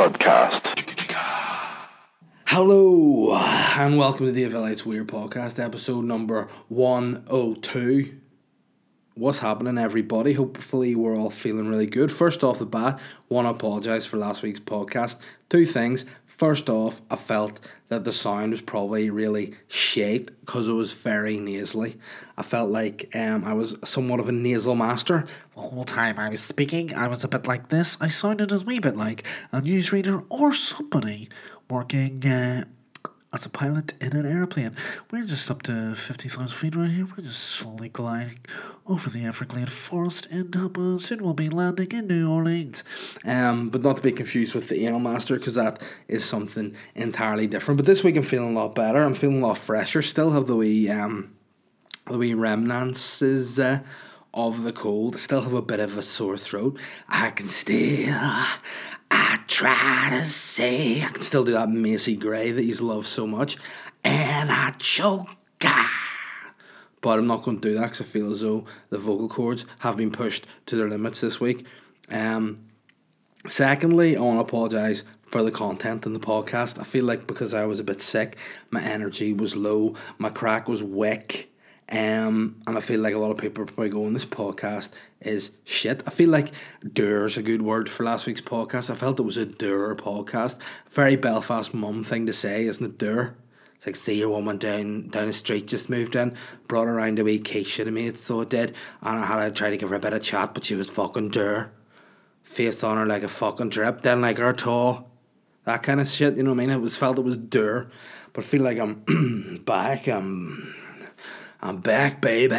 podcast. Hello, and welcome to Dave Elliott's Weird Podcast, episode number 102. What's happening, everybody? Hopefully, we're all feeling really good. First off the bat, want to apologise for last week's podcast. Two things. First off, I felt that the sound was probably really shaped because it was very nasally. I felt like um, I was somewhat of a nasal master. The whole time I was speaking, I was a bit like this. I sounded a wee bit like a newsreader or somebody working uh, as a pilot in an airplane. We're just up to 50,000 feet right here. We're just slowly gliding over the Everglade forest and uh, soon we'll be landing in New Orleans. Um, but not to be confused with the anal master because that is something entirely different. But this week I'm feeling a lot better. I'm feeling a lot fresher. Still have the wee um, the wee remnants uh, of the cold. Still have a bit of a sore throat. I can still. I try to say I can still do that Macy Gray that you love so much, and I choke. ah. But I'm not going to do that because I feel as though the vocal cords have been pushed to their limits this week. Um, secondly, I want to apologise for the content in the podcast. I feel like because I was a bit sick, my energy was low, my crack was wick. Um, and I feel like a lot of people are probably going, this podcast is shit. I feel like "dur" is a good word for last week's podcast. I felt it was a "dur" podcast. Very Belfast mum thing to say, isn't it? "Dur." It's like, see your woman down down the street just moved in, brought around a wee quiche to me, it's so it did. And I had to try to give her a bit of chat, but she was fucking "dur." Faced on her like a fucking drip, didn't like her at all. That kind of shit, you know what I mean? It was felt it was "dur," but I feel like I'm back. I'm I'm back, baby.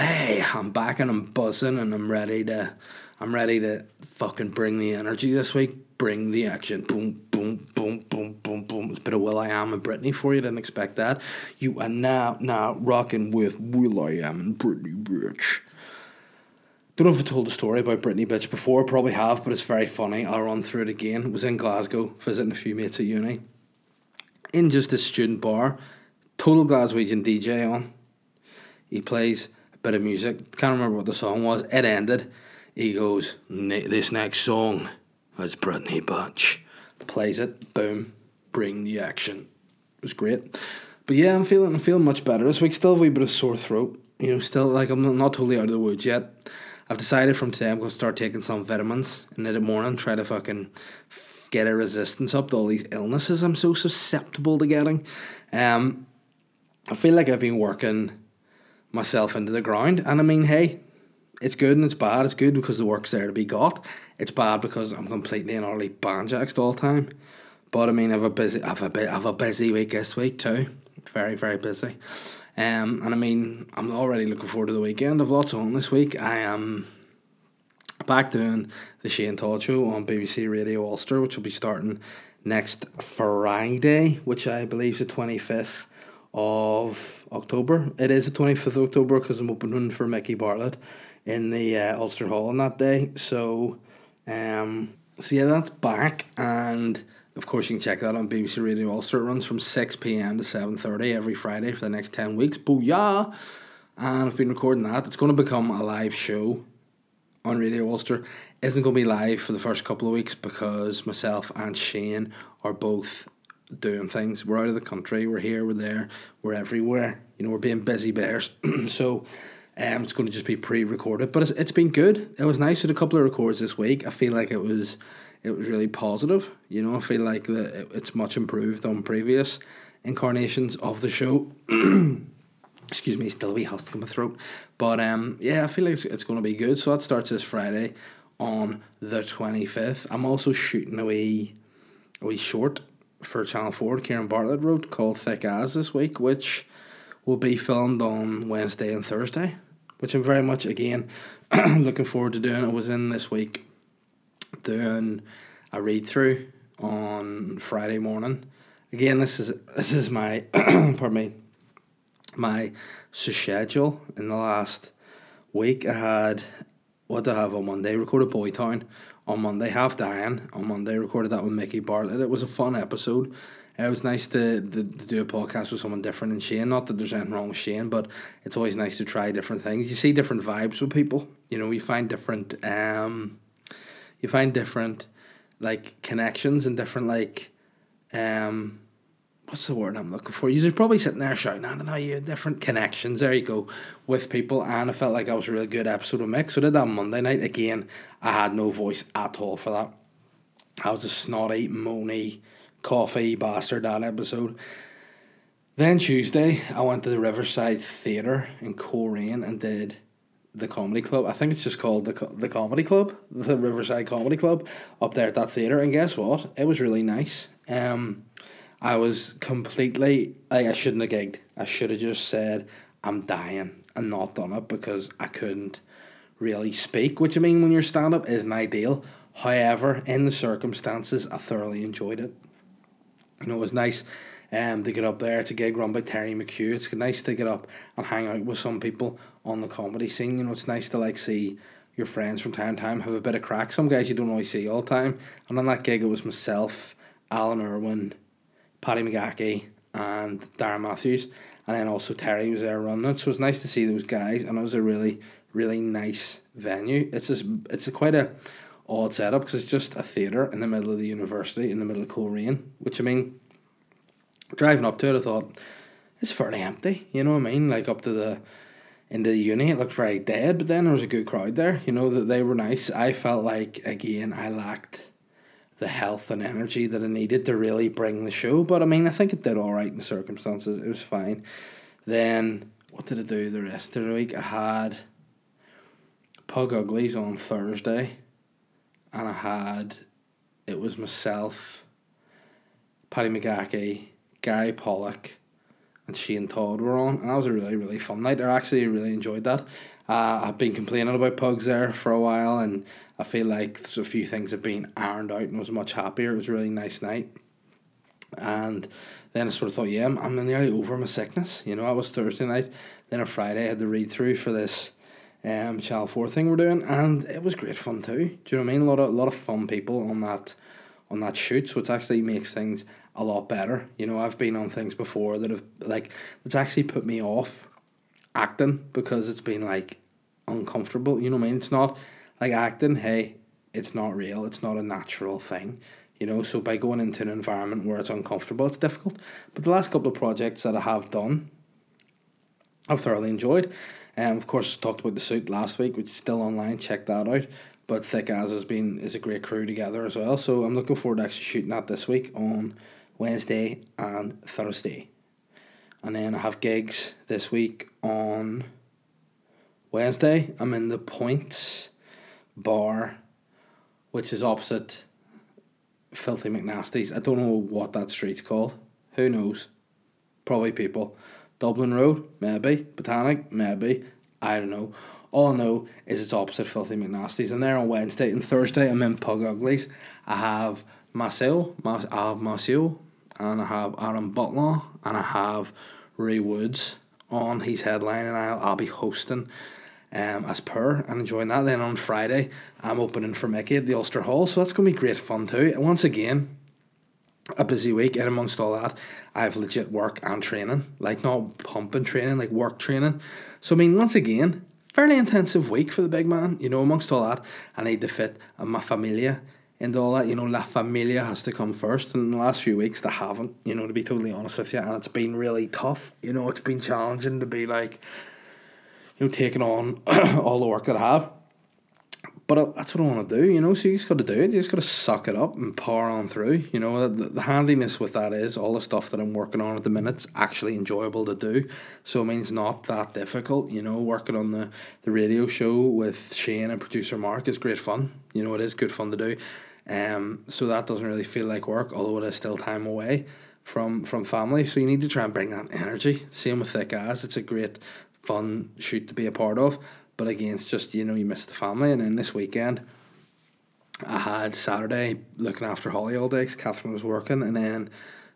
I'm back and I'm buzzing and I'm ready to I'm ready to fucking bring the energy this week. Bring the action. Boom, boom, boom, boom, boom, boom. It's a bit of Will I Am and Britney for you. Didn't expect that. You are now now rocking with Will I Am and Britney bitch. Don't know if I told the story about Britney bitch before. Probably have, but it's very funny. I'll run through it again. Was in Glasgow visiting a few mates at uni. In just a student bar, total Glaswegian DJ on he plays a bit of music. Can't remember what the song was. It ended. He goes, "This next song is Britney Bunch." Plays it. Boom. Bring the action. It was great. But yeah, I'm feeling I'm feeling much better this week. Still a wee bit of sore throat. You know, still like I'm not, totally out of the woods yet. I've decided from today I'm going to start taking some vitamins and in the morning. Try to fucking get a resistance up to all these illnesses I'm so susceptible to getting. Um, I feel like I've been working myself into the ground. And I mean, hey, it's good and it's bad. It's good because the work's there to be got. It's bad because I'm completely and utterly banjaxed all the time. But I mean, I've a busy, I've a bit, I've a busy week this week too. Very, very busy. Um, and I mean, I'm already looking forward to the weekend. I've lots on this week. I am back doing the Shane Todd show on BBC Radio Ulster, which will be starting next Friday, which I believe is the twenty fifth of October. It is the 25th of October because I'm opening for Mickey Bartlett in the uh, Ulster Hall on that day. So, um, so yeah, that's back. And of course, you can check that on BBC Radio Ulster. It runs from 6 pm to 7.30 every Friday for the next 10 weeks. Booyah! And I've been recording that. It's going to become a live show on Radio Ulster. Isn't going to be live for the first couple of weeks because myself and Shane are both doing things. We're out of the country. We're here. We're there. We're everywhere. You know, we're being busy bears. so, um, it's going to just be pre-recorded. But it's, it's been good. It was nice with a couple of records this week. I feel like it was it was really positive. You know, I feel like that it, it's much improved on previous incarnations of the show. Excuse me, still a wee husky in my throat. But um, yeah, I feel like it's, it's going to be good. So that starts this Friday on the 25th. I'm also shooting a wee, a wee short for Channel 4 Karen Bartlett wrote called Thick As this week, which will be filmed on Wednesday and Thursday, which I'm very much, again, looking forward to doing. I was in this week doing a read through on Friday morning. Again, this is this is my pardon me my schedule in the last week. I had what I have on Monday? Recorded Boytown on Monday, half Diane on Monday. Recorded that with Mickey Bartlett. It was a fun episode. It was nice to, to, to do a podcast with someone different than Shane. Not that there's anything wrong with Shane, but it's always nice to try different things. You see different vibes with people. You know, you find different um, you find different like connections and different like um what's the word I'm looking for? You're probably sitting there shouting, I don't know, you have different connections. There you go with people, and I felt like that was a really good episode of Mix. So I did that Monday night again. I had no voice at all for that. I was a snotty, moany, coffee bastard that episode. Then Tuesday, I went to the Riverside Theatre in Coleraine and did the comedy club. I think it's just called the the comedy club, the Riverside Comedy Club, up there at that theater. And guess what? It was really nice. Um, I was completely like I shouldn't have gigged. I should have just said I'm dying and not done it because I couldn't really speak. Which I mean, when you're stand up, isn't ideal. However, in the circumstances, I thoroughly enjoyed it. You know, it was nice um, to get up there. to gig run by Terry McHugh. It's nice to get up and hang out with some people on the comedy scene. You know, it's nice to like see your friends from time to time have a bit of crack. Some guys you don't always see all the time. And on that gig, it was myself, Alan Irwin, Paddy McGackie, and Darren Matthews. And then also Terry was there running it. So it was nice to see those guys. And it was a really, really nice venue. It's just, it's a quite a odd setup because it's just a theatre in the middle of the university, in the middle of Coleraine, which I mean, driving up to it, I thought it's fairly empty. You know what I mean? Like up to the into the uni, it looked very dead. But then there was a good crowd there. You know that they were nice. I felt like again I lacked the health and energy that I needed to really bring the show. But I mean, I think it did all right in the circumstances. It was fine. Then what did I do the rest of the week? I had Pug Uglies on Thursday, and I had it was myself, Paddy McGackie, Gary Pollock, and Shane Todd were on, and that was a really really fun night. I actually really enjoyed that. Uh, I've been complaining about pugs there for a while, and I feel like a few things have been ironed out, and I was much happier. It was a really nice night, and then I sort of thought, yeah, I'm, I'm nearly over my sickness. You know, I was Thursday night, then on Friday I had the read through for this um Channel Four thing we're doing, and it was great fun too. Do you know what I mean? A lot of a lot of fun people on that on that shoot, so it actually makes things a lot better. You know, I've been on things before that have like that's actually put me off acting because it's been like uncomfortable. You know what I mean? It's not like acting. Hey, it's not real. It's not a natural thing. You know, so by going into an environment where it's uncomfortable, it's difficult. But the last couple of projects that I have done, I've thoroughly enjoyed. Um, of course, talked about the suit last week, which is still online. Check that out. But Thick As has been is a great crew together as well. So I'm looking forward to actually shooting that this week on Wednesday and Thursday. And then I have gigs this week on Wednesday. I'm in the Points Bar, which is opposite Filthy McNasty's. I don't know what that street's called. Who knows? Probably people. Dublin Road, maybe. Botanic, maybe. I don't know. All I know is it's opposite Filthy McNasty's. And there on Wednesday and Thursday, I'm in Pug Uglies. I have Marcel, I have Marcel, and I have Aaron Butler, and I have Ray Woods on. He's headlining. I'll, I'll be hosting um, as per and enjoying that. Then on Friday, I'm opening for Mickey at the Ulster Hall, so that's going to be great fun too. And once again, a busy week, and amongst all that, I have legit work and training, like not pumping training, like work training. So, I mean, once again, fairly intensive week for the big man, you know, amongst all that, I need to fit my familia into all that. You know, La Familia has to come first, and in the last few weeks, they haven't, you know, to be totally honest with you, and it's been really tough. You know, it's been challenging to be like, you know, taking on all the work that I have. But that's what I want to do, you know. So you just got to do it. You just got to suck it up and power on through. You know, the, the handiness with that is all the stuff that I'm working on at the minute's actually enjoyable to do. So it means not that difficult. You know, working on the the radio show with Shane and producer Mark is great fun. You know, it is good fun to do. Um, so that doesn't really feel like work, although it is still time away from from family. So you need to try and bring that energy. Same with Thick As. It's a great fun shoot to be a part of. But again, it's just, you know, you miss the family. And then this weekend, I had Saturday looking after Holly all day because Catherine was working. And then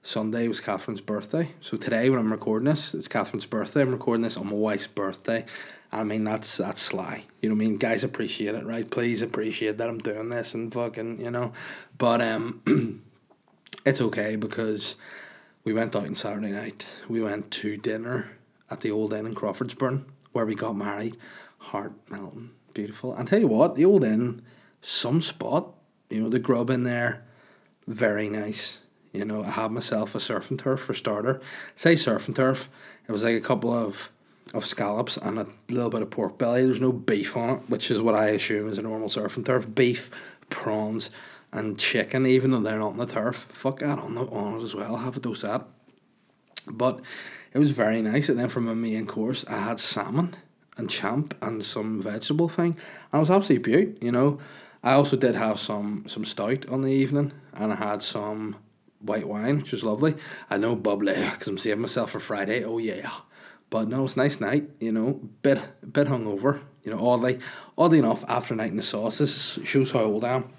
Sunday was Catherine's birthday. So today, when I'm recording this, it's Catherine's birthday. I'm recording this on my wife's birthday. I mean, that's that's sly. You know what I mean? Guys appreciate it, right? Please appreciate that I'm doing this and fucking, you know. But um, it's okay because we went out on Saturday night. We went to dinner at the Old Inn in Crawfordsburn where we got married heart melting, beautiful. And tell you what, the old inn, some spot, You know, the grub in there, very nice. You know, I had myself a surf and turf for starter. Say surf and turf, it was like a couple of of scallops and a little bit of pork belly. There's no beef on it, which is what I assume is a normal surf and turf. Beef, prawns, and chicken, even though they're not on the turf. Fuck that on the on it as well. Have a dose of that. But it was very nice. And then from a main course, I had salmon and champ and some vegetable thing. And it was absolutely beaut, you know. I also did have some some stout on the evening, and I had some white wine, which was lovely. I know bubbly because I'm saving myself for Friday. Oh yeah, but no, it's a nice night. You know, bit bit hungover. You know, oddly, oddly enough, after a night in the sauce, this shows how old I am.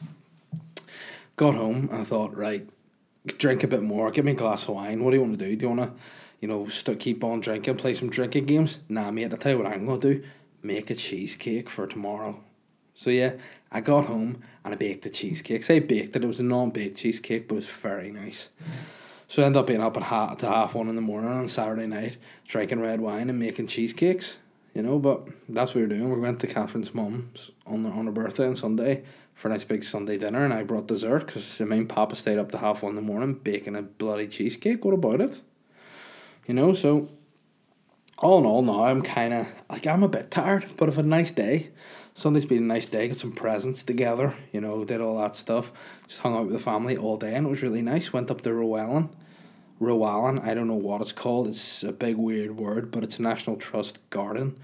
Got home and I thought, right, drink a bit more. Give me a glass of wine. What do you want to do? Do you want to, you know, st- keep on drinking, play some drinking games? Nah, mate. I tell you what I'm gonna do. Make a cheesecake for tomorrow. So yeah, I got home and I baked the cheesecake. Say baked it. It was a non-baked cheesecake, but it was very nice. So I ended up being up at half to half one in the morning on Saturday night, drinking red wine and making cheesecakes. You know, but that's what we were doing. We went to Catherine's mum's on her, on her birthday on Sunday for a nice big Sunday dinner, and I brought dessert because I mean, Papa stayed up to half one in the morning baking a bloody cheesecake. What about it? You know, so all in all, now I'm kind of like I'm a bit tired, but had a nice day. Sunday's been a nice day. Got some presents together. You know, did all that stuff. Just hung out with the family all day, and it was really nice. Went up to Rowellen. Rowallane, I don't know what it's called. It's a big weird word, but it's a National Trust garden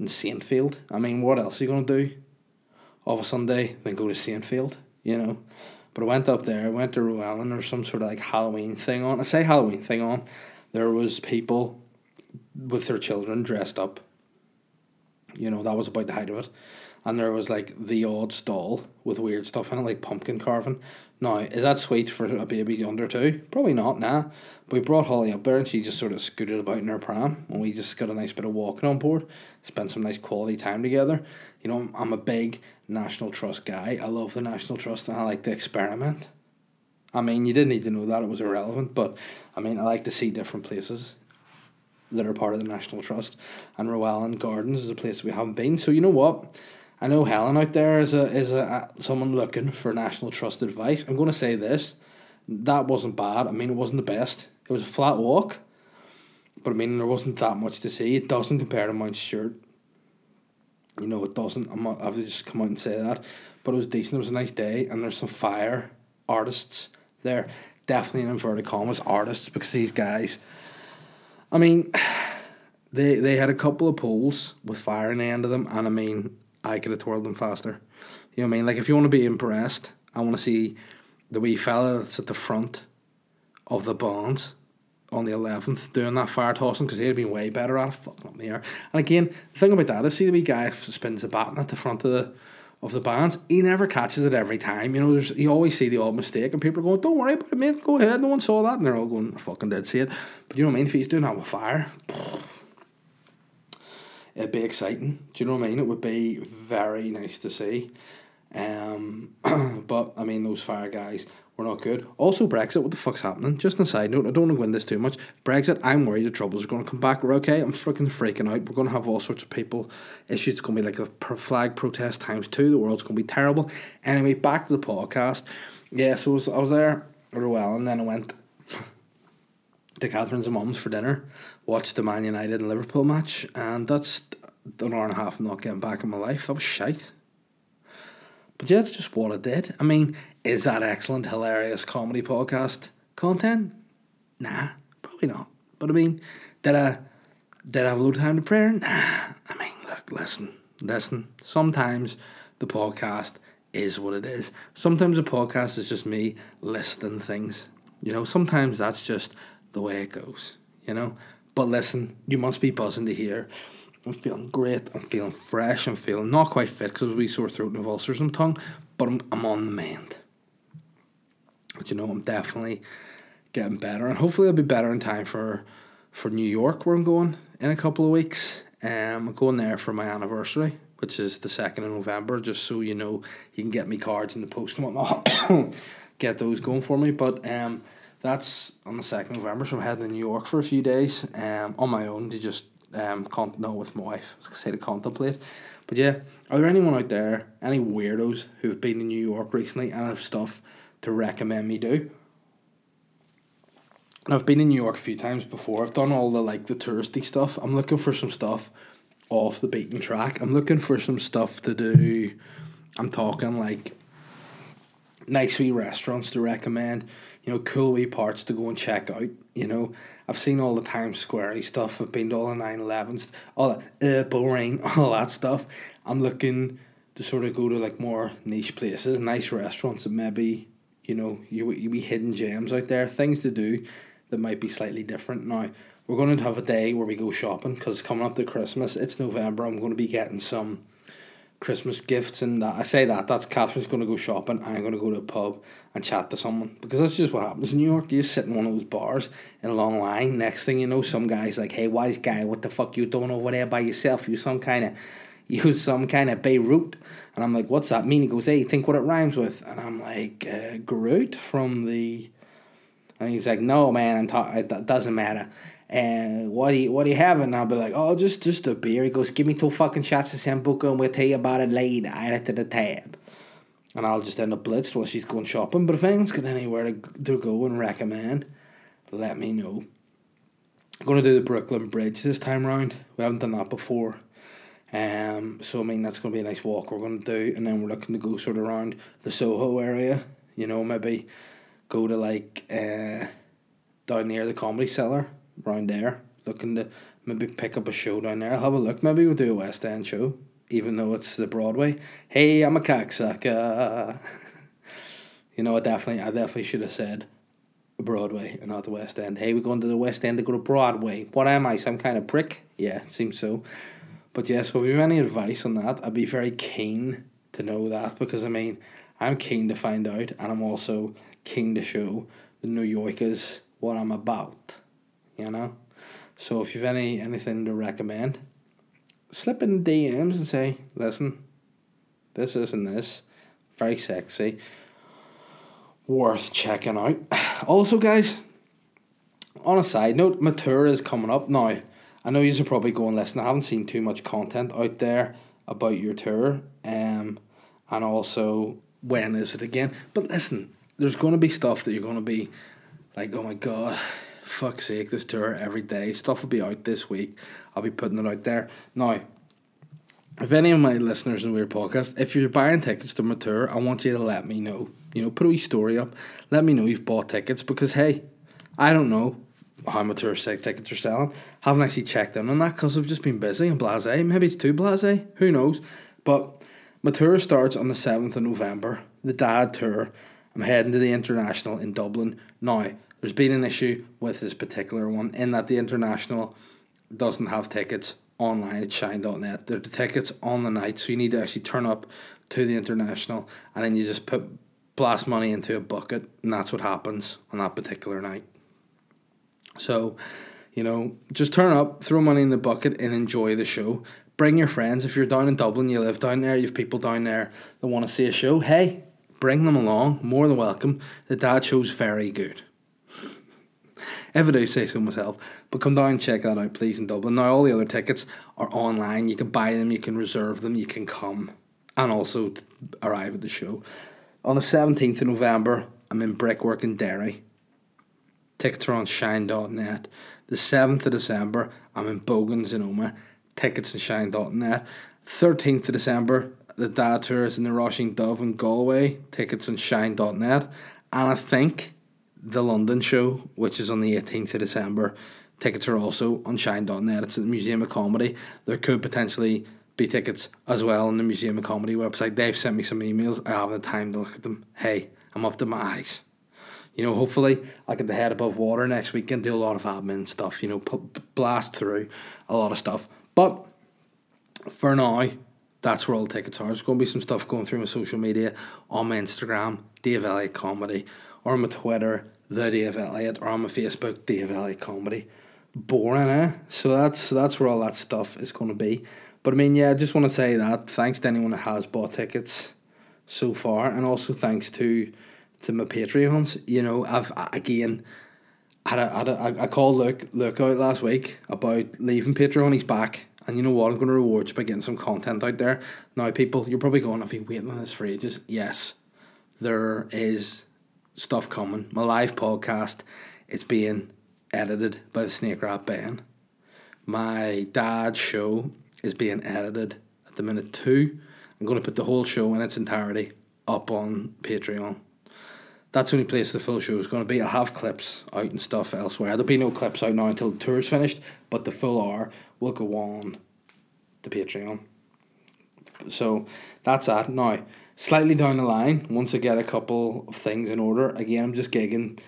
in Saintfield. I mean, what else are you gonna do? Of a Sunday, then go to Saintfield, you know. But I went up there. I went to Rowallane. There's some sort of like Halloween thing on. I say Halloween thing on. There was people with their children dressed up. You know, that was about the height of it. And there was like the odd stall with weird stuff in it, like pumpkin carving. Now, is that sweet for a baby under two? Probably not, nah. But we brought Holly up there and she just sort of scooted about in her pram and we just got a nice bit of walking on board, spent some nice quality time together. You know, I'm a big National Trust guy. I love the National Trust and I like to experiment. I mean, you didn't need to know that, it was irrelevant, but I mean, I like to see different places that are part of the National Trust. And Rowallane Gardens is a place we haven't been. So, you know what? I know Helen out there is a is a, someone looking for National Trust advice. I'm going to say this, that wasn't bad. I mean, it wasn't the best. It was a flat walk, but I mean, there wasn't that much to see. It doesn't compare to Mount Stewart. You know, it doesn't. I'm not. I have to just come out and say that, but it was decent. It was a nice day, and there's some fire artists there. Definitely in inverted commas artists because these guys. I mean, they they had a couple of poles with fire in the end of them, and I mean, I could have twirled them faster. You know what I mean? Like if you want to be impressed, I want to see the wee fella that's at the front of the bonds on the eleventh doing that fire tossing because he'd been way better at it, fucking up the air. And again, the thing about that is, see the wee guy spins the baton at the front of the of the bands. He never catches it every time. You know, there's you always see the odd mistake, and people are going, "Don't worry about it, mate. Go ahead. No one saw that," and they're all going, "I fucking did see it." But you know what I mean? If he's doing that with fire. It'd be exciting. Do you know what I mean? It would be very nice to see. Um, but I mean, those fire guys were not good. Also, Brexit. What the fuck's happening? Just a side note, I don't want to into this too much. Brexit. I'm worried the troubles are going to come back. We're okay. I'm freaking freaking out. We're going to have all sorts of people issues. It's going to be like a flag protest times two. The world's going to be terrible. Anyway, back to the podcast. Yeah, so I was, I was there at Rowell, and then I went to Catherine's and mum's for dinner, watched the Man United and Liverpool match, and that's an hour and a half not getting back in my life. That was shite. But yeah, it's just what I did. I mean, is that excellent, hilarious comedy podcast content? Nah, probably not. But I mean, did I did I have a of time to prayer? Nah. I mean, look, listen, listen. Sometimes the podcast is what it is. Sometimes the podcast is just me listing things. You know, sometimes that's just the way it goes. You know, but listen, you must be buzzing to hear I'm feeling great. I'm feeling fresh. I'm feeling not quite fit because of we sore throat and ulcers and tongue, but I'm, I'm on the mend. But you know, I'm definitely getting better, and hopefully I'll be better in time for for New York, where I'm going in a couple of weeks. Um, I'm going there for my anniversary, which is the second of November. Just so you know, you can get me cards in the post and whatnot. get those going for me, but um, that's on the second of November. So I'm heading to New York for a few days, um, on my own to just um, con- no, with my wife. Say to contemplate, but yeah, are there anyone out there, any weirdos who've been in New York recently and have stuff to recommend me do? And I've been in New York a few times before. I've done all the like the touristy stuff. I'm looking for some stuff off the beaten track. I'm looking for some stuff to do. I'm talking like nice wee restaurants to recommend. You know, cool wee parts to go and check out. You know, I've seen all the Times Square stuff. I've been to all the 9-11s, all that uh, boring, all that stuff. I'm looking to sort of go to like more niche places, nice restaurants that maybe you know you you be hidden gems out there, things to do that might be slightly different. Now we're going to have a day where we go shopping because coming up to Christmas. It's November. I'm going to be getting some Christmas gifts and that. I say that that's Catherine's going to go shopping. I'm going to go to a pub and chat to someone because that's just what happens in New York. You sit in one of those bars in a long line. Next thing you know, some guy's like, "Hey, wise guy, what the fuck you doing over there by yourself? You some kind of." You some kind of Beirut, and I'm like, "What's that mean?" He goes, "Hey, think what it rhymes with," and I'm like, uh, "Groot from the," and he's like, "No, man, I'm ta- it doesn't matter." And what do you what do you have? And I'll be like, oh, just just a beer. He goes, give me two fucking shots of Sambuca and we'll tell you about it later. Add it to the tab. And I'll just end up blitzed while she's going shopping. But if anyone's got anywhere to, to go and recommend, let me know. I'm to do the Brooklyn Bridge this time round. We haven't done that before. Um, so I mean that's to be a nice walk we're to do, and then we're looking to go sort of around the Soho area. You know, maybe go to like uh, down near the Comedy Cellar around there, looking to maybe pick up a show down there. I'll have a look. Maybe we'll do a West End show, even though it's the Broadway. Hey, I'm a cocksucker. you know, I definitely, I definitely should have said Broadway and not the West End. Hey, we're going to the West End to go to Broadway. What am I? Some kind of prick? Yeah, seems so. But yeah, so if you have any advice on that, I'd be very keen to know that because I mean, I'm keen to find out, and I'm also keen to show the New Yorkers what I'm about you know. So if you've any anything to recommend, slip in DMs and say, listen, this isn't this, very sexy, worth checking out. Also, guys, on a side note, my tour is coming up now. I know you're probably going listen. I haven't seen too much content out there about your tour, um, and also when is it again? But listen, there's going to be stuff that you're going to be like, oh my god, fuck's sake, this tour every day. Stuff will be out this week. I'll be putting it out there. Now, if any of my listeners in Weird Podcast, if you're buying tickets to my tour, I want you to let me know. You know, put a wee story up. Let me know you've bought tickets because, hey, I don't know how my tour tickets are selling. Haven't actually checked in on that because I've just been busy and blase. Maybe it's too blase. Who knows? But my tour starts on the 7th of November. The dad tour. I'm heading to the international in Dublin. Now, there's been an issue with this particular one in that the international doesn't have tickets online at shine.net. They're the tickets on the night, so you need to actually turn up to the international and then you just put blast money into a bucket, and that's what happens on that particular night. So, you know, just turn up, throw money in the bucket, and enjoy the show. Bring your friends. If you're down in Dublin, you live down there, you have people down there that want to see a show, hey, bring them along. More than welcome. The dad show's very good. If I do say so myself. But come down and check that out, please, in Dublin. Now, all the other tickets are online. You can buy them, you can reserve them, you can come and also arrive at the show. On the 17th of November, I'm in Brickwork in Derry. Tickets are on shine.net. The 7th of December, I'm in Bogans in Omagh. Tickets on shine.net. 13th of December, the Dad Tour is in the Róisín Dubh in Galway. Tickets on shine.net. And I think the London show, which is on the 18th of December. Tickets are also on shine.net. It's at the Museum of Comedy. There could potentially be tickets as well on the Museum of Comedy website. They've sent me some emails. I haven't had time to look at them. Hey, I'm up to my eyes. You know, hopefully I get the head above water next week and do a lot of admin stuff, you know, blast through a lot of stuff. But for now, that's where all the tickets are. There's going to be some stuff going through my social media on my Instagram, Dave Elliott Comedy, or my Twitter, the Dave Elliott, or on my Facebook, Dave Elliott Comedy. Boring, eh? So that's that's where all that stuff is going to be. But I mean, yeah, I just want to say that thanks to anyone that has bought tickets so far, and also thanks to to my Patreons. You know, I've again, had a, had a, I called Luke Luke out last week about leaving Patreon. He's back, and you know what? I'm going to reward you by getting some content out there. Now, people, you're probably going, "I've been waiting on this for ages." Yes, there is stuff coming. My live podcast, it's being edited by the Snake Rat Ben. My dad's show is being edited at the minute too. I'm going to put the whole show in its entirety up on Patreon. That's the only place the full show is going to be. I'll have clips out and stuff elsewhere. There'll be no clips out now until the tour's finished, but the full hour will go on the Patreon. So that's that. Now, slightly down the line, once I get a couple of things in order, again, I'm just gigging.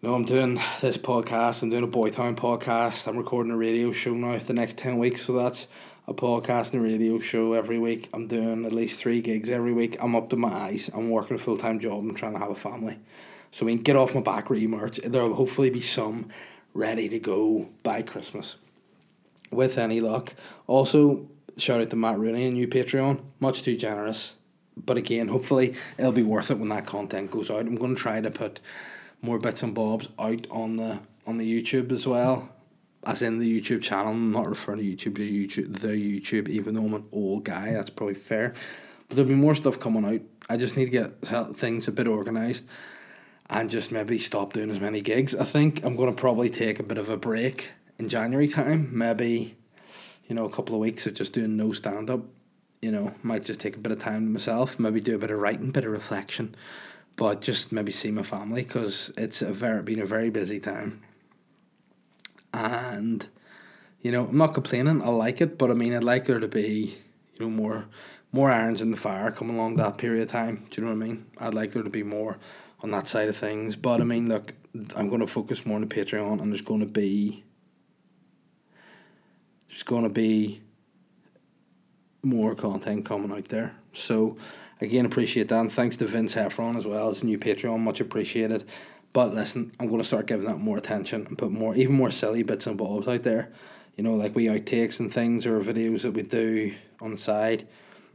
You know, I'm doing this podcast, I'm doing a Boytown podcast, I'm recording a radio show now for the next 10 weeks, so that's a podcast and a radio show every week. I'm doing at least three gigs every week. I'm up to my eyes. I'm working a full time job. I'm trying to have a family. So I mean, get off my back, remerch. There'll hopefully be some ready to go by Christmas with any luck. Also, shout out to Matt Rooney and new Patreon. Much too generous. But again, hopefully it'll be worth it when that content goes out. I'm going to try to put more bits and bobs out on the on the YouTube as well. As in the YouTube channel. I'm not referring to YouTube as YouTube the YouTube, even though I'm an old guy, that's probably fair. But there'll be more stuff coming out. I just need to get things a bit organised and just maybe stop doing as many gigs. I think I'm going to probably take a bit of a break in January time. Maybe, you know, a couple of weeks of just doing no stand up. You know, might just take a bit of time to myself. Maybe do a bit of writing, bit of reflection, but just maybe see my family because it's a very been a very busy time. And, you know, I'm not complaining. I like it, but I mean, I'd like there to be, you know, more more irons in the fire coming along that period of time. Do you know what I mean? I'd like there to be more on that side of things. But I mean, look, I'm going to focus more on the Patreon, and there's going to be there's going to be more content coming out there. So again, appreciate that, and thanks to Vince Heffron as well as new Patreon, much appreciated. But listen, I'm going to start giving that more attention and put more, even more silly bits and bobs out there. You know, like we outtakes and things or videos that we do on the side.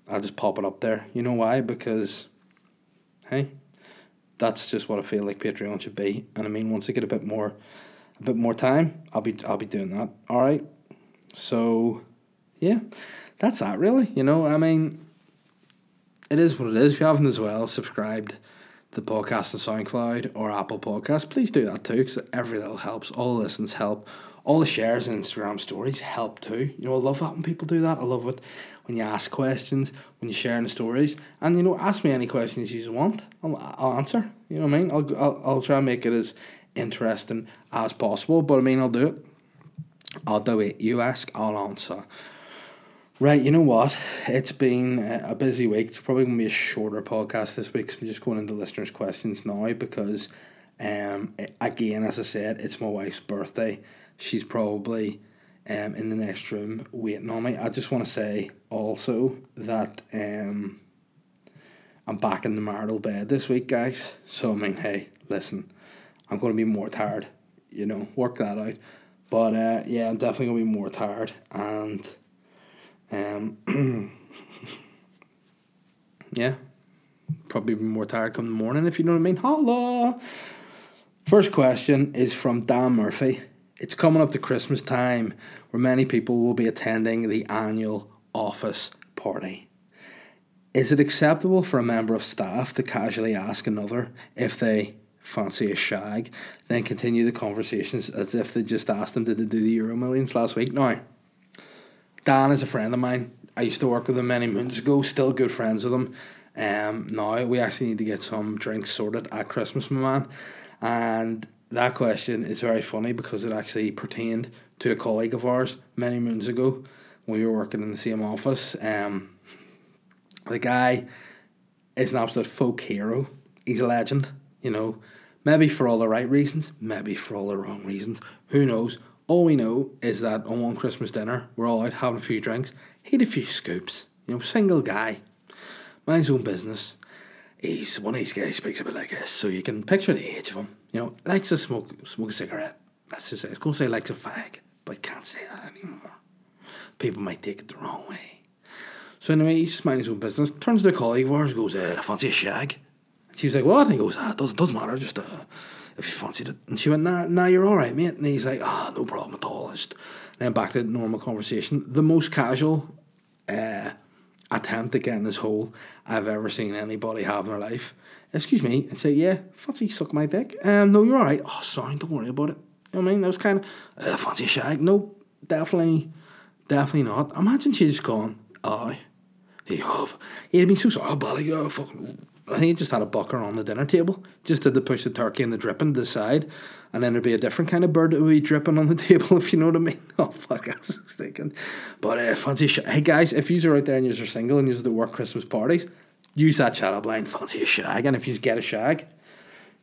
I'll just pop it up there. You know why? Because, hey, that's just what I feel like Patreon should be. And I mean, once I get a bit more, a bit more time, I'll be I'll be doing that. All right. So, yeah, that's that really. You know, I mean, it is what it is. If you haven't as well subscribed to the podcast on SoundCloud or Apple Podcasts, please do that too, because every little helps. All the listens help. All the shares and Instagram stories help too. You know, I love that when people do that. I love it when you ask questions, when you're sharing the stories, and you know, ask me any questions you want. I'll, I'll answer. You know what I mean? I'll, I'll I'll try and make it as interesting as possible. But I mean, I'll do it. I'll do it. You ask, I'll answer. Right, you know what? It's been a busy week. It's probably going to be a shorter podcast this week. So I'm just going into listeners' questions now because, um, again, as I said, it's my wife's birthday. She's probably um, in the next room waiting on me. I just want to say also that um, I'm back in the marital bed this week, guys. So, I mean, hey, listen, I'm going to be more tired. You know, work that out. But uh, yeah, I'm definitely going to be more tired. And um, yeah, probably more tired come the morning if you know what I mean. Holla! First question is from Dan Murphy. It's coming up to Christmas time where many people will be attending the annual office party. Is it acceptable for a member of staff to casually ask another if they fancy a shag, then continue the conversations as if they just asked them did they do the Euro Millions last week? Now, Dan is a friend of mine. I used to work with him many moons ago, still good friends with him. Um, now we actually need to get some drinks sorted at Christmas, my man. And that question is very funny because it actually pertained to a colleague of ours many moons ago when we were working in the same office. Um, the guy is an absolute folk hero. He's a legend, you know. Maybe for all the right reasons, maybe for all the wrong reasons. Who knows? All we know is that on one Christmas dinner, we're all out having a few drinks. He had a few scoops. You know, single guy, minds his own business. He's one of these guys speaks a bit like this, so you can picture the age of him. You know, likes to smoke smoke a cigarette. That's just it. I going to say likes a fag, but can't say that anymore. People might take it the wrong way. So anyway, he's just minding his own business. Turns to a colleague of ours, goes, uh, "Fancy a shag?" She was like, "What?" And he goes, "Ah, doesn't doesn't matter. Just uh, if you fancied it. And she went, nah, nah, you're all right, mate. And he's like, ah, no problem at all. Just then back to normal conversation. The most casual uh, attempt at getting this hole I've ever seen anybody have in their life. Excuse me, and say, yeah, fancy suck my dick. Um, no, you're all right. Oh, sorry, don't worry about it. You know what I mean? That was kind of, uh, fancy shag. No, definitely, definitely not. Imagine she's gone, aye. He have. He'd have been so sorry, oh, Bally, oh, fucking. And he just had a bucker on the dinner table, just did the push the turkey and the dripping to the side, and then there'd be a different kind of bird that would be dripping on the table, if you know what I mean. Oh, fuck, that's thinking. But uh, fancy sh- Hey, guys, if you're out there and you're single and you're to work Christmas parties, use that up line, fancy a shag, and if you get a shag,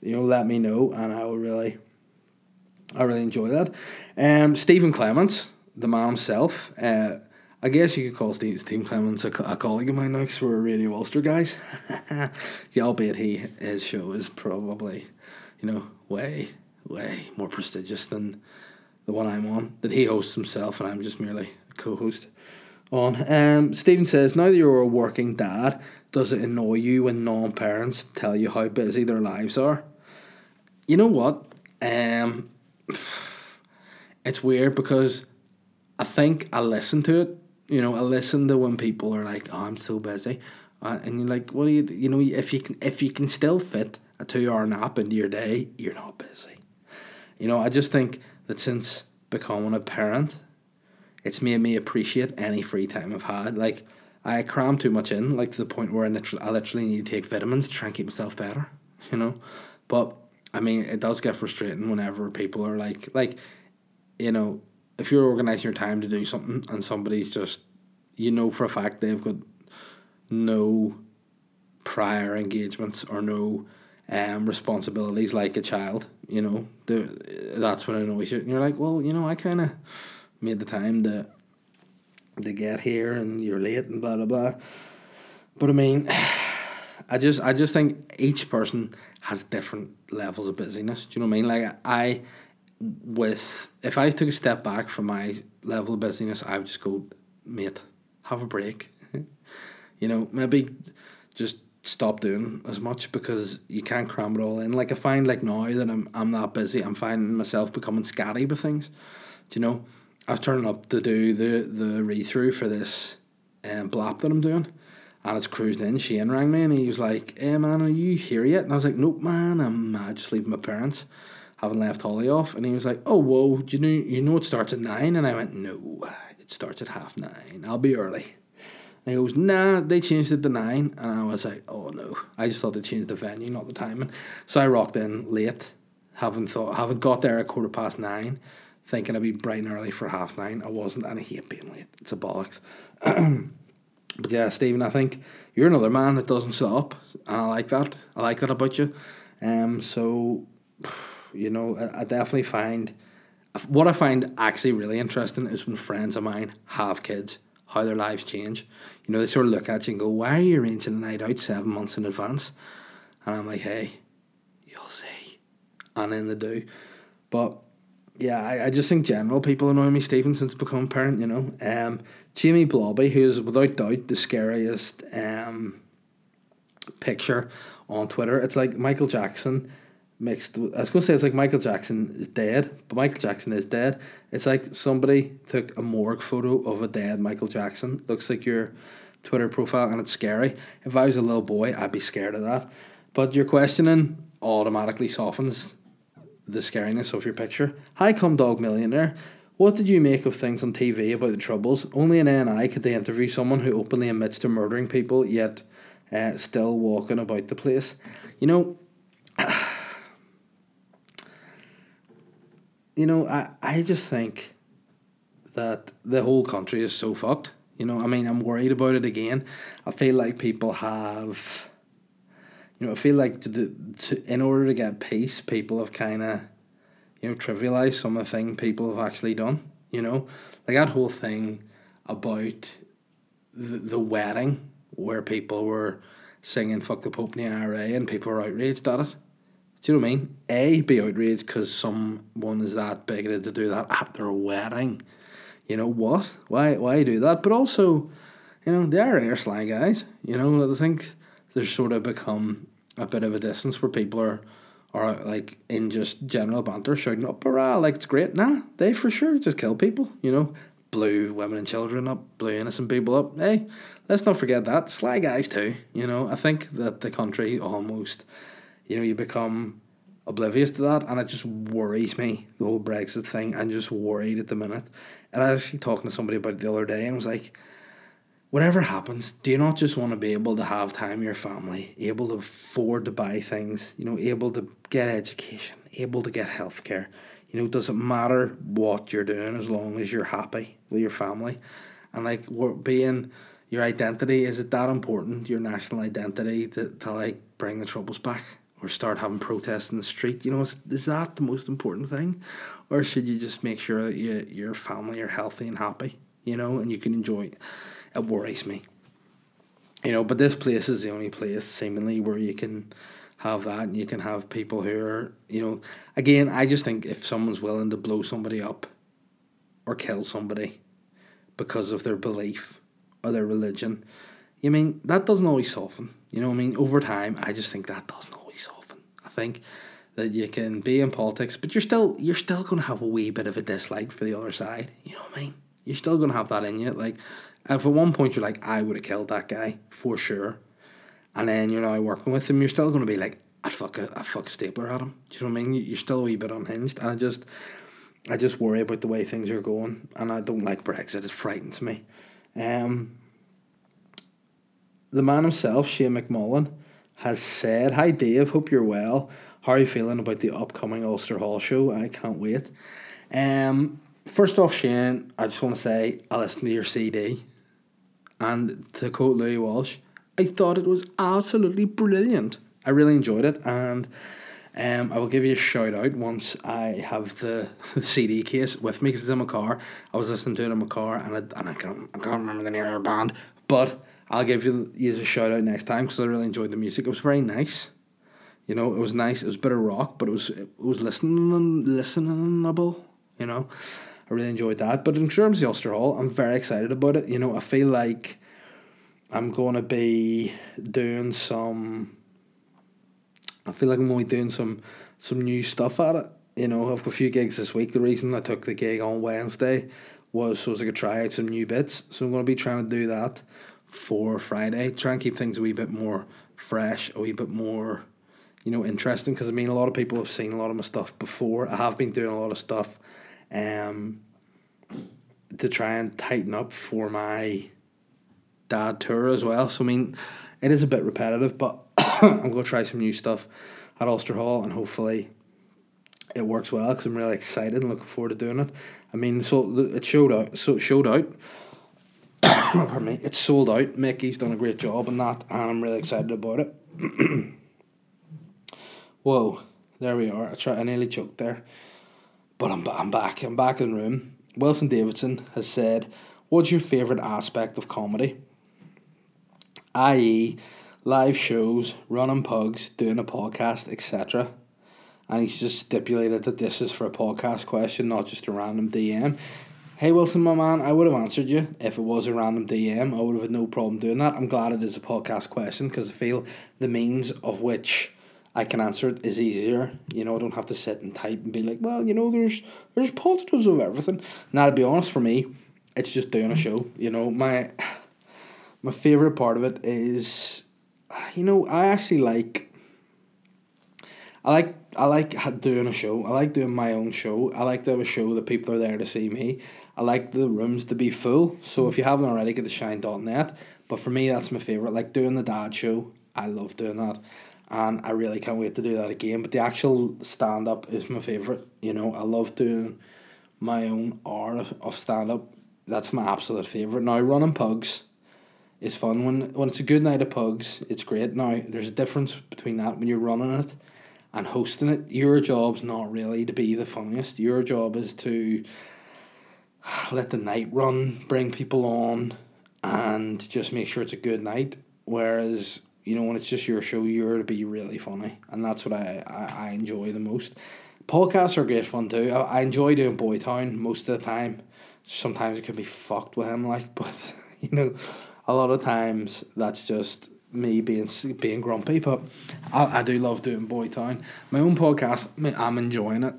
you know, let me know, and I will really, I really enjoy that. Um, Stephen Clements, the man himself, uh, I guess you could call Steve, Steve Clements a, a colleague of mine now because we're Radio Ulster guys. yeah, albeit he his show is probably, you know, way way more prestigious than the one I'm on that he hosts himself and I'm just merely a co-host on. Um, Stephen says now that you're a working dad, does it annoy you when non-parents tell you how busy their lives are? You know what? Um, it's weird because I think I listen to it you know, I listen to when people are like, "Oh, I'm so busy," uh, and you're like, "What do you? You know, if you can, if you can still fit a two-hour nap into your day, you're not busy." You know, I just think that since becoming a parent, it's made me appreciate any free time I've had. Like, I cram too much in, like to the point where I literally, I literally need to take vitamins to try and keep myself better. You know, but I mean, it does get frustrating whenever people are like, like, you know, if you're organizing your time to do something and somebody's just you know for a fact they've got no prior engagements or no um, responsibilities like a child, you know, that's when it annoys you. And you're like, well, you know, I kind of made the time to to get here, and you're late, and blah blah blah. But I mean, I just I just think each person has different levels of busyness. Do you know what I mean? Like I with if I took a step back from my level of busyness, I would just go, mate, have a break. you know, maybe just stop doing as much because you can't cram it all in. Like I find like now that I'm I'm that busy, I'm finding myself becoming scatty with things. Do you know? I was turning up to do the the read through for this um blap that I'm doing. And it's cruising in. Shane rang me and he was like, Hey man, are you here yet? And I was like, Nope man, I'm uh, just leaving my parents having left Holly off, and he was like, "Oh, whoa, do you know you know it starts at nine? And I went, "No, it starts at half nine. I'll be early." And he goes, "Nah, they changed it to nine. and I was like, "Oh no, I just thought they changed the venue, not the timing." So I rocked in late, having thought, having got there at quarter past nine, thinking I'd be bright and early for half nine. I wasn't, and I hate being late. It's a bollocks. but yeah, Stephen, I think you're another man that doesn't stop, and I like that. I like that about you. Um, so you know, I, I definitely find what I find actually really interesting is when friends of mine have kids, how their lives change. You know, they sort of look at you and go, "Why are you arranging a night out seven months in advance?" And I'm like, "Hey, you'll see," and then they do. But yeah, I, I just think general people annoy me, Stephen, since becoming parent. You know, um, Jamie Blobby, who is without doubt the scariest um picture on Twitter. It's like Michael Jackson mixed. I was to say it's like Michael Jackson is dead, but Michael Jackson is dead. It's like somebody took a morgue photo of a dead Michael Jackson. Looks like your Twitter profile, and it's scary. If I was a little boy, I'd be scared of that. But your questioning automatically softens the scariness of your picture. Hi, come dog millionaire. What did you make of things on TV about the Troubles? Only in NI could they interview someone who openly admits to murdering people, yet uh, still walking about the place. You know. You know, I, I just think that the whole country is so fucked. You know, I mean, I'm worried about it again. I feel like people have, you know, I feel like to, to in order to get peace, people have kind of, you know, trivialized some of the things people have actually done. You know, like that whole thing about the, the wedding where people were singing "fuck the Pope" in the IRA and people were outraged at it. Do you know what I mean? A, be outraged because someone is that bigoted to do that at their wedding. You know what? Why why do that? But also, you know, they are air slang guys. You know, I think there's sort of become a bit of a distance where people are or like in just general banter shouting up hurrah like it's great nah they for sure just kill people you know blew women and children up blew innocent people up hey let's not forget that sly guys too you know I think that the country almost you know you become oblivious to that and it just worries me the whole Brexit thing I'm just worried at the minute and I was actually talking to somebody about it the other day and I was like whatever happens, do you not just want to be able to have time with your family, able to afford to buy things, you know, able to get education, able to get healthcare? You know, does it matter what you're doing as long as you're happy with your family? And like what being your identity, is it that important, your national identity, to, to like bring the troubles back? Or start having protests in the street, you know, is, is that the most important thing? Or should you just make sure that you, your family are healthy and happy, you know, and you can enjoy it? it worries me. You know, but this place is the only place seemingly where you can have that and you can have people who are, you know, again, I just think if someone's willing to blow somebody up or kill somebody because of their belief or their religion, you mean that doesn't always soften. You know I mean? Over time, I just think that doesn't think that you can be in politics, but you're still you're still gonna have a wee bit of a dislike for the other side. You know what I mean? You're still gonna have that in you. Like if at one point you're like, I would have killed that guy for sure, and then you're now working with him, you're still to be like, I'd fuck a, I fuck a stapler at him. Do you know what I mean? You're still a wee bit unhinged, and I just, I just worry about the way things are going, and I don't like Brexit. It frightens me. Um, the man himself, Shane McMullen, has said, "Hi Dave, hope you're well. How are you feeling about the upcoming Ulster Hall show? I can't wait." Um, first off, Shane, I just want to say I listened to your CD. And to quote Louis Walsh, I thought it was absolutely brilliant. I really enjoyed it, and um, I will give you a shout out once I have the, the CD case with me because it's in my car. I was listening to it in my car, and I, and I can't I can't remember the name of the band, but I'll give you you a shout out next time because I really enjoyed the music. It was very nice. You know, it was nice. It was a bit of rock, but it was it was listening listenable. You know, I really enjoyed that. But in terms of the Ulster Hall, I'm very excited about it. You know, I feel like I'm going to be doing some. I feel like I'm only doing some some new stuff at it. You know, I've got a few gigs this week. The reason I took the gig on Wednesday was so I could try out some new bits. So I'm going to be trying to do that for Friday. Try and keep things a wee bit more fresh, a wee bit more, you know, interesting. Because I mean, a lot of people have seen a lot of my stuff before. I have been doing a lot of stuff um, to try and tighten up for my dad tour as well. So I mean, it is a bit repetitive, but I'm to try some new stuff at Ulster Hall and hopefully it works well because I'm really excited and looking forward to doing it. I mean, so it showed out. So it showed out. pardon me. It's sold out. Mickey's done a great job on that, and I'm really excited about it. Whoa, there we are. I. I nearly choked there. But I'm, I'm back. I'm back in the room. Wilson Davidson has said, What's your favourite aspect of comedy? I.e., live shows, running pugs, doing a podcast, etc. And he's just stipulated that this is for a podcast question, not just a random DM. Hey Wilson, my man, I would have answered you if it was a random DM. I would have had no problem doing that. I'm glad it is a podcast question because I feel the means of which I can answer it is easier. You know, I don't have to sit and type and be like, well, you know, there's there's positives of everything. Now to be honest, for me, it's just doing a show. You know, my my favorite part of it is, you know, I actually like. I like I like doing a show. I like doing my own show. I like to have a show that people are there to see me. I like the rooms to be full. So mm. if you haven't already, get the shine.net. But for me, that's my favorite. Like doing the dad show. I love doing that and I really can't wait to do that again. But the actual stand up is my favorite. You know, I love doing my own art of stand up. That's my absolute favorite. Now running pugs is fun when when it's a good night of pugs. It's great. Now there's a difference between that when you're running it and hosting it. Your job's not really to be the funniest. Your job is to let the night run, bring people on, and just make sure it's a good night. Whereas you know, when it's just your show, you're to be really funny, and that's what I, I, I enjoy the most. Podcasts are great fun too. I, I enjoy doing Boytown most of the time. Sometimes it can be fucked with him, like, but you know, a lot of times that's just me being being grumpy, but I, I do love doing Boy Town. My own podcast, I'm enjoying it.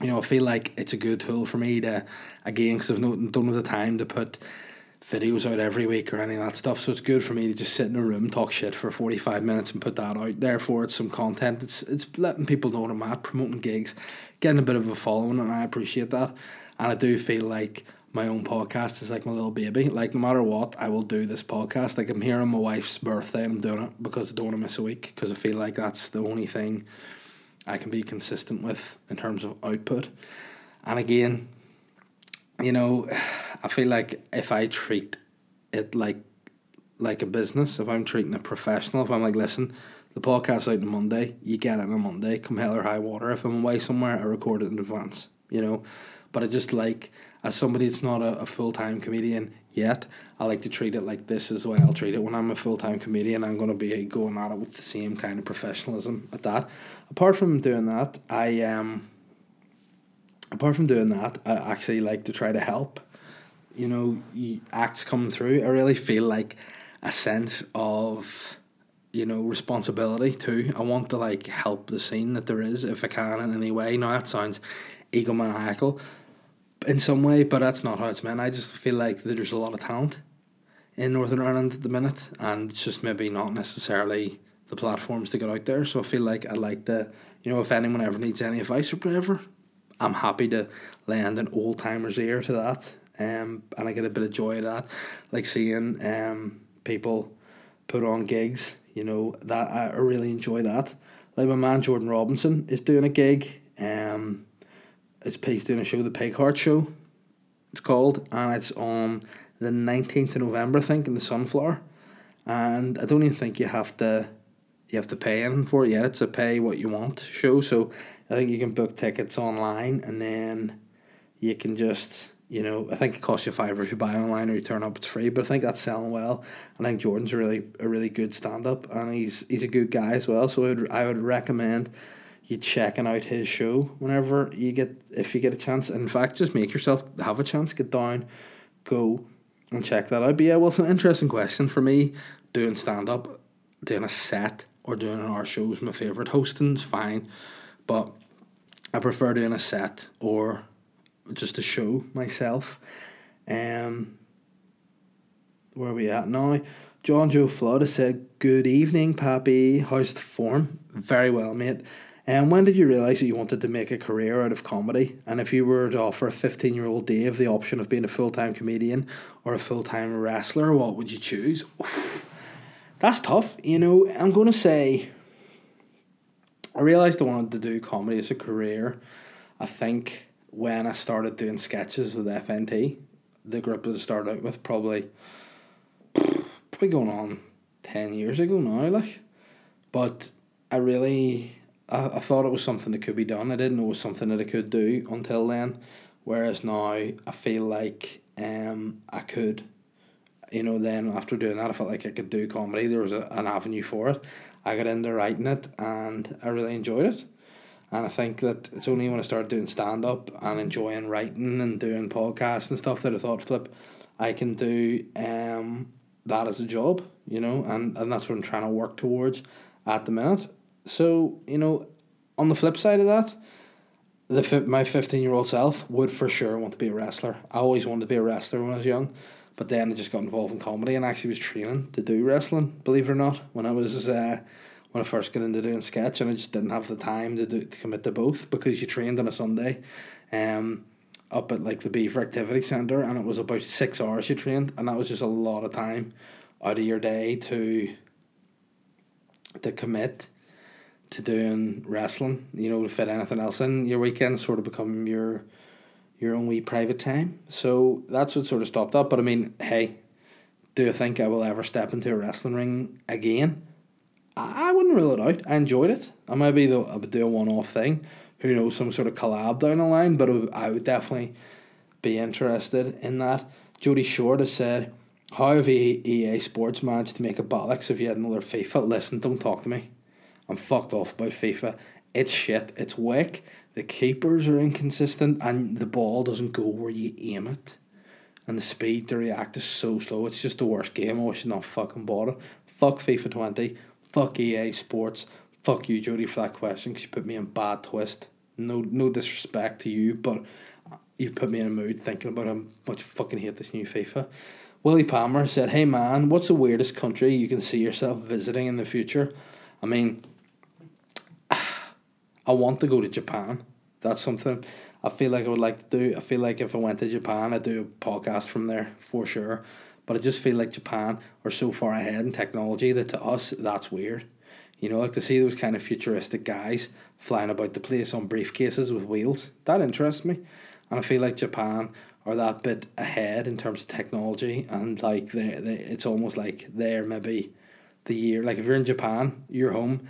You know, I feel like it's a good tool for me to, again, because I've no, don't have the time to put videos out every week or any of that stuff. So it's good for me to just sit in a room, talk shit for 45 minutes and put that out Therefore, it's some content. It's, it's letting people know what I'm at, promoting gigs, getting a bit of a following, and I appreciate that. And I do feel like my own podcast is like my little baby. Like, no matter what, I will do this podcast. Like, I'm here on my wife's birthday and I'm doing it because I don't want to miss a week because I feel like that's the only thing I can be consistent with in terms of output. And again, you know, I feel like if I treat it like like a business, if I'm treating it professional, if I'm like, listen, the podcast's out on Monday, you get it on Monday, come hell or high water. If I'm away somewhere, I record it in advance, you know. But I just like, as somebody that's not a, a full time comedian yet, I like to treat it like this is way I'll treat it. When I'm a full time comedian, I'm going to be going at it with the same kind of professionalism at that. Apart from doing that, I um. Apart from doing that, I actually like to try to help. You know, acts come through. I really feel like a sense of, you know, responsibility too. I want to like help the scene that there is if I can in any way. Now that sounds egomaniacal in some way, but that's not how it's meant. I just feel like there's a lot of talent in Northern Ireland at the minute, and it's just maybe not necessarily the platforms to get out there. So I feel like I'd like to, you know, if anyone ever needs any advice or whatever, I'm happy to lend an old timer's ear to that. Um, and I get a bit of joy of that, like seeing um people put on gigs. You know that I really enjoy that. Like my man Jordan Robinson is doing a gig. Um, it's he's doing a show, the Pig Heart Show. It's called, and it's on the nineteenth of November, I think, in the Sunflower. And I don't even think you have to you have to pay anything for it yet. It's a pay what you want show. So I think you can book tickets online and then you can just you know, I think it costs you five if you buy online or you turn up it's free, but I think that's selling well. I think Jordan's a really a really good stand up and he's he's a good guy as well. So I would I would recommend you checking out his show whenever you get if you get a chance. In fact, just make yourself have a chance, get down, go and check that out. But yeah, well it's an interesting question for me, doing stand up, doing a set or doing an hour show is my favourite. Hosting's fine. But I prefer doing a set or just a show myself. Um, where are we at now? John Joe Flood said, Good evening, Pappy. How's the form? Very well, mate. And when did you realise that you wanted to make a career out of comedy? And if you were to offer a 15 year old Dave the option of being a full time comedian or a full time wrestler, what would you choose? That's tough. You know, I'm going to say, I realised I wanted to do comedy as a career. I think when I started doing sketches with FNT, the group that I started out with, probably, probably going on 10 years ago now, like. But I really, I, I thought it was something that could be done. I didn't know it was something that I could do until then. Whereas now I feel like um I could, you know, then after doing that, I felt like I could do comedy. There was a, an avenue for it. I got into writing it and I really enjoyed it. And I think that it's only when I started doing stand up and enjoying writing and doing podcasts and stuff that I thought, flip, I can do um that as a job, you know, and, and that's what I'm trying to work towards at the minute. So, you know, on the flip side of that, the my 15 year old self would for sure want to be a wrestler. I always wanted to be a wrestler when I was young, but then I just got involved in comedy and actually was training to do wrestling, believe it or not, when I was uh, when I first got into doing sketch and I just didn't have the time to do to commit to both because you trained on a Sunday um up at like the Belvoir Activity Centre and it was about six hours you trained and that was just a lot of time out of your day to to commit to doing wrestling, you know, to fit anything else in. Your weekend sort of become your your wee private time. So that's what sort of stopped that. But I mean, hey, do you think I will ever step into a wrestling ring again? I wouldn't rule it out. I enjoyed it. I might be the I would do a one off thing. Who knows, some sort of collab down the line, but I would- definitely be interested in that. Jody Short has said, How have EA Sports managed to make a bollocks if you had another FIFA? Listen, don't talk to me. I'm fucked off about FIFA. It's shit. It's wick. The keepers are inconsistent and the ball doesn't go where you aim it. And the speed to react is so slow. It's just the worst game. I wish not fucking bought it. Fuck FIFA 20. Fuck EA Sports. Fuck you, Jody, for that question because you put me in bad twist. No, no disrespect to you, but you've put me in a mood thinking about how much fucking hate this new FIFA. Willie Palmer said, Hey man, what's the weirdest country you can see yourself visiting in the future? I mean, I want to go to Japan. That's something I feel like I would like to do. I feel like if I went to Japan, I'd do a podcast from there for sure. But I just feel like Japan are so far ahead in technology that to us, that's weird. You know, like to see those kind of futuristic guys flying about the place on briefcases with wheels. That interests me. And I feel like Japan are that bit ahead in terms of technology and like they, they it's almost like they're maybe the year like if you're in Japan, you're home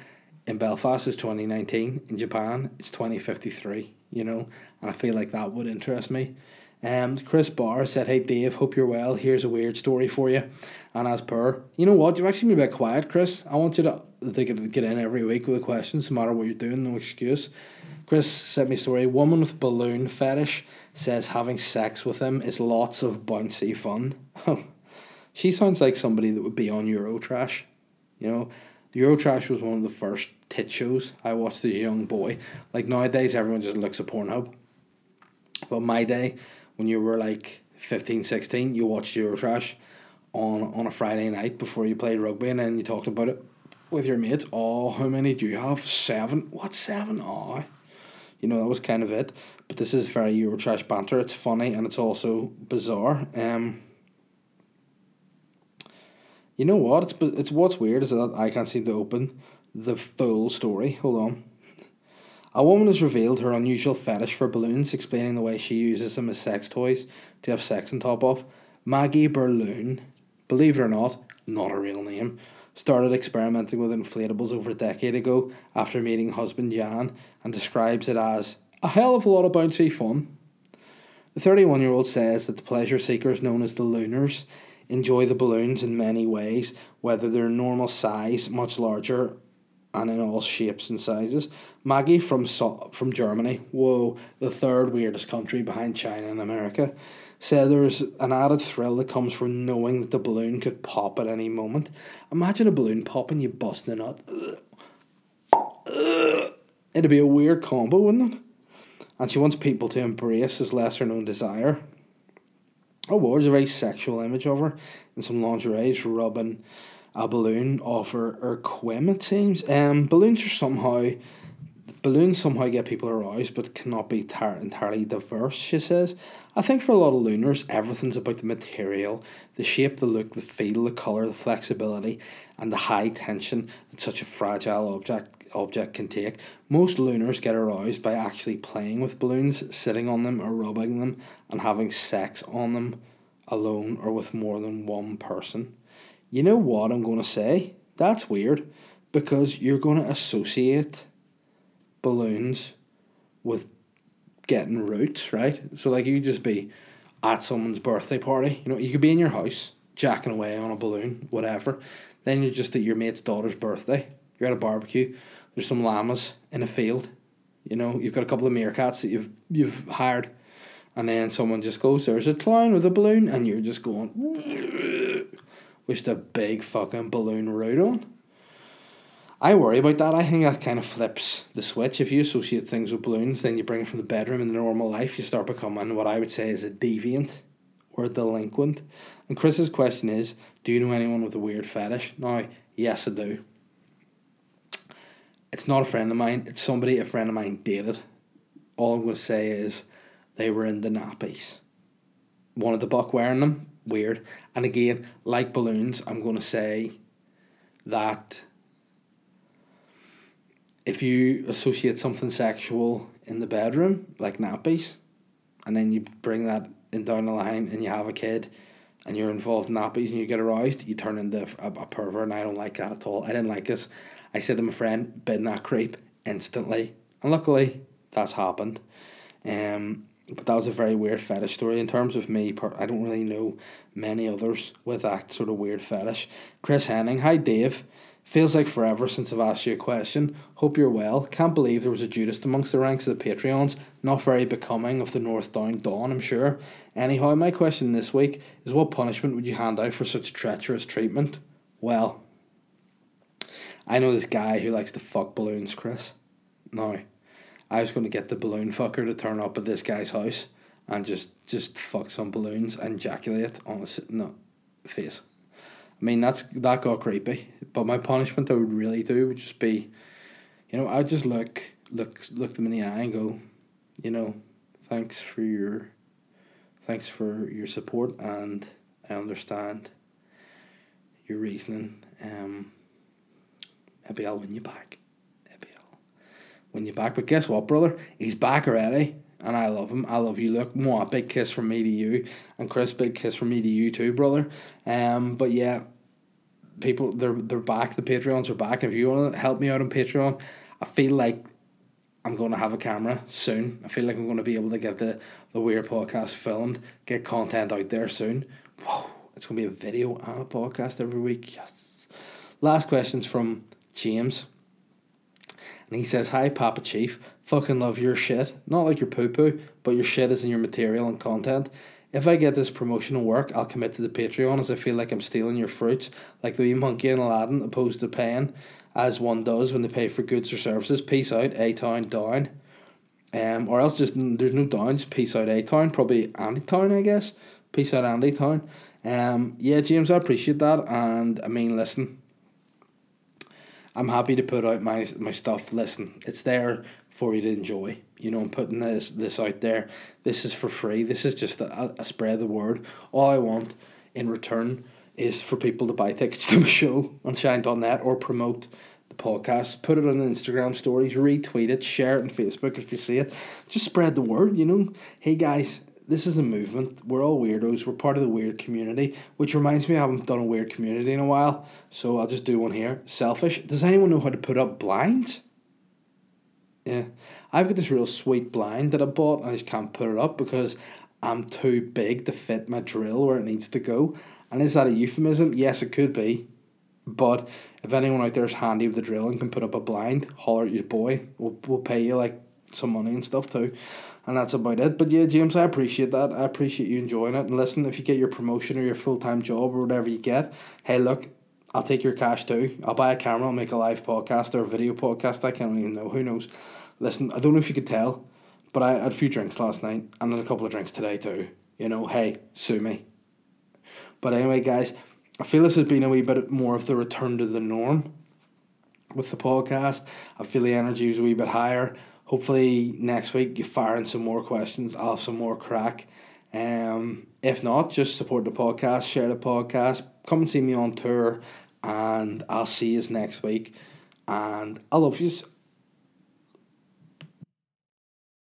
in Belfast is twenty nineteen, in Japan it's twenty fifty three, you know, and I feel like that would interest me. Um, Chris Barr said, Hey Dave, hope you're well. Here's a weird story for you. And as per, you know what? You've actually been a bit quiet, Chris. I want you to, to get, get in every week with a question, no matter what you're doing, no excuse. Chris sent me a story. Woman with balloon fetish says having sex with him is lots of bouncy fun. she sounds like somebody that would be on Eurotrash. You know, Eurotrash was one of the first tit shows I watched as a young boy. Like nowadays, everyone just looks at Pornhub. But my day, when you were like 15, 16, you watched Eurotrash on, on a Friday night before you played rugby and then you talked about it with your mates. Oh, how many do you have? Seven? What, seven? Oh, you know, that was kind of it. But this is very Eurotrash banter. It's funny and it's also bizarre. Um, you know what? It's it's what's weird is that I can't seem to open the full story. Hold on. A woman has revealed her unusual fetish for balloons, explaining the way she uses them as sex toys to have sex on top of. Maggie Berloon, believe it or not, not a real name, started experimenting with inflatables over a decade ago after meeting husband Jan and describes it as a hell of a lot of bouncy fun. The 31 year old says that the pleasure seekers known as the Looners enjoy the balloons in many ways, whether they're normal size, much larger, and in all shapes and sizes. Maggie from so- from Germany, whoa, the third weirdest country behind China and America, said there's an added thrill that comes from knowing that the balloon could pop at any moment. Imagine a balloon popping, you busting nut. It'd be a weird combo, wouldn't it? And she wants people to embrace his lesser known desire. Oh, there's a very sexual image of her in some lingerie, she's rubbing a balloon off her, her quim, it seems. Um, balloons are somehow balloons somehow get people aroused but cannot be tar- entirely diverse, she says. I think for a lot of looners, everything's about the material, the shape, the look, the feel, the colour, the flexibility, and the high tension that such a fragile object object can take. Most looners get aroused by actually playing with balloons, sitting on them or rubbing them, and having sex on them alone or with more than one person. You know what I'm going to say? That's weird because you're going to associate balloons with getting roots, right? So like you just be at someone's birthday party, you know, you could be in your house jacking away on a balloon, whatever. Then you're just at your mate's daughter's birthday. You're at a barbecue. There's some llamas in a field. You know, you've got a couple of meerkats that you've you've hired, and then someone just goes, "There's a clown with a balloon," and you're just going, with the big fucking balloon root on. I worry about that. I think that kind of flips the switch. If you associate things with balloons, then you bring it from the bedroom in the normal life, you start becoming what I would say is a deviant or a delinquent. And Chris's question is Do you know anyone with a weird fetish? Now, yes, I do. It's not a friend of mine, it's somebody a friend of mine dated. All I'm going to say is they were in the nappies. Wanted the buck wearing them? Weird. And again, like balloons, I'm going to say that if you associate something sexual in the bedroom, like nappies, and then you bring that in down the line and you have a kid and you're involved in nappies and you get aroused, you turn into a, a pervert, and I don't like that at all. I didn't like this. I said to my friend, bid that creep instantly. And luckily, that's happened. Um, but that was a very weird fetish story. In terms of me, I don't really know many others with that sort of weird fetish. Chris Henning, hi Dave. Feels like forever since I've asked you a question. Hope you're well. Can't believe there was a Judas amongst the ranks of the Patreons. Not very becoming of the North Down Dawn, I'm sure. Anyhow, my question this week is what punishment would you hand out for such treacherous treatment? Well, I know this guy who likes to fuck balloons, Chris. No, I was going to get the balloon fucker to turn up at this guy's house and just just fuck some balloons and ejaculate on his no face. I mean that's that got creepy. But my punishment I would really do would just be, you know, I'd just look look look them in the eye and go, you know, thanks for your thanks for your support and I understand your reasoning. Um maybe I'll win you back. Maybe I'll win you back. But guess what, brother? He's back already. And I love him. I love you. Look, more big kiss from me to you. And Chris, big kiss from me to you too, brother. Um, but yeah, people they're they're back. The Patreons are back. And If you want to help me out on Patreon, I feel like I'm going to have a camera soon. I feel like I'm going to be able to get the the weird podcast filmed, get content out there soon. Whoa, it's going to be a video and a podcast every week. Yes. Last questions from James. And he says, Hi, Papa Chief. Fucking love your shit. Not like your poo poo, but your shit is in your material and content. If I get this promotional work, I'll commit to the Patreon as I feel like I'm stealing your fruits, like the wee monkey in Aladdin, opposed to paying, as one does when they pay for goods or services. Peace out, A Town down. Um, or else just there's no downs. Peace out, A Town. Probably Andy Town, I guess. Peace out, Andy Town. Um, yeah, James, I appreciate that. And I mean, listen, I'm happy to put out my my stuff. Listen, it's there for you to enjoy. You know, I'm putting this this out there. This is for free. This is just a, a spread the word. All I want in return is for people to buy tickets to my show on shine.net or promote the podcast. Put it on Instagram stories, retweet it, share it on Facebook if you see it. Just spread the word, you know. Hey guys, this is a movement. We're all weirdos. We're part of the weird community, which reminds me I haven't done a weird community in a while. So I'll just do one here. Selfish. Does anyone know how to put up blinds? Yeah. I've got this real sweet blind that I bought and I just can't put it up because I'm too big to fit my drill where it needs to go. And is that a euphemism? Yes, it could be. But if anyone out there is handy with the drill and can put up a blind, holler at your boy. We'll, we'll pay you like some money and stuff too and that's about it. But yeah, James, I appreciate that. I appreciate you enjoying it. And listen, if you get your promotion or your full time job or whatever you get, hey, look, I'll take your cash too. I'll buy a camera, I'll make a live podcast or a video podcast. I can't even know. Who knows? Listen, I don't know if you could tell, but I had a few drinks last night and had a couple of drinks today too. You know, hey, sue me. But anyway, guys, I feel this has been a wee bit more of the return to the norm with the podcast. I feel the energy is a wee bit higher hopefully next week you fire in some more questions. I'll have some more crack. Um, if not, just support the podcast, share the podcast, come and see me on tour, and I'll see you next week. And I love you.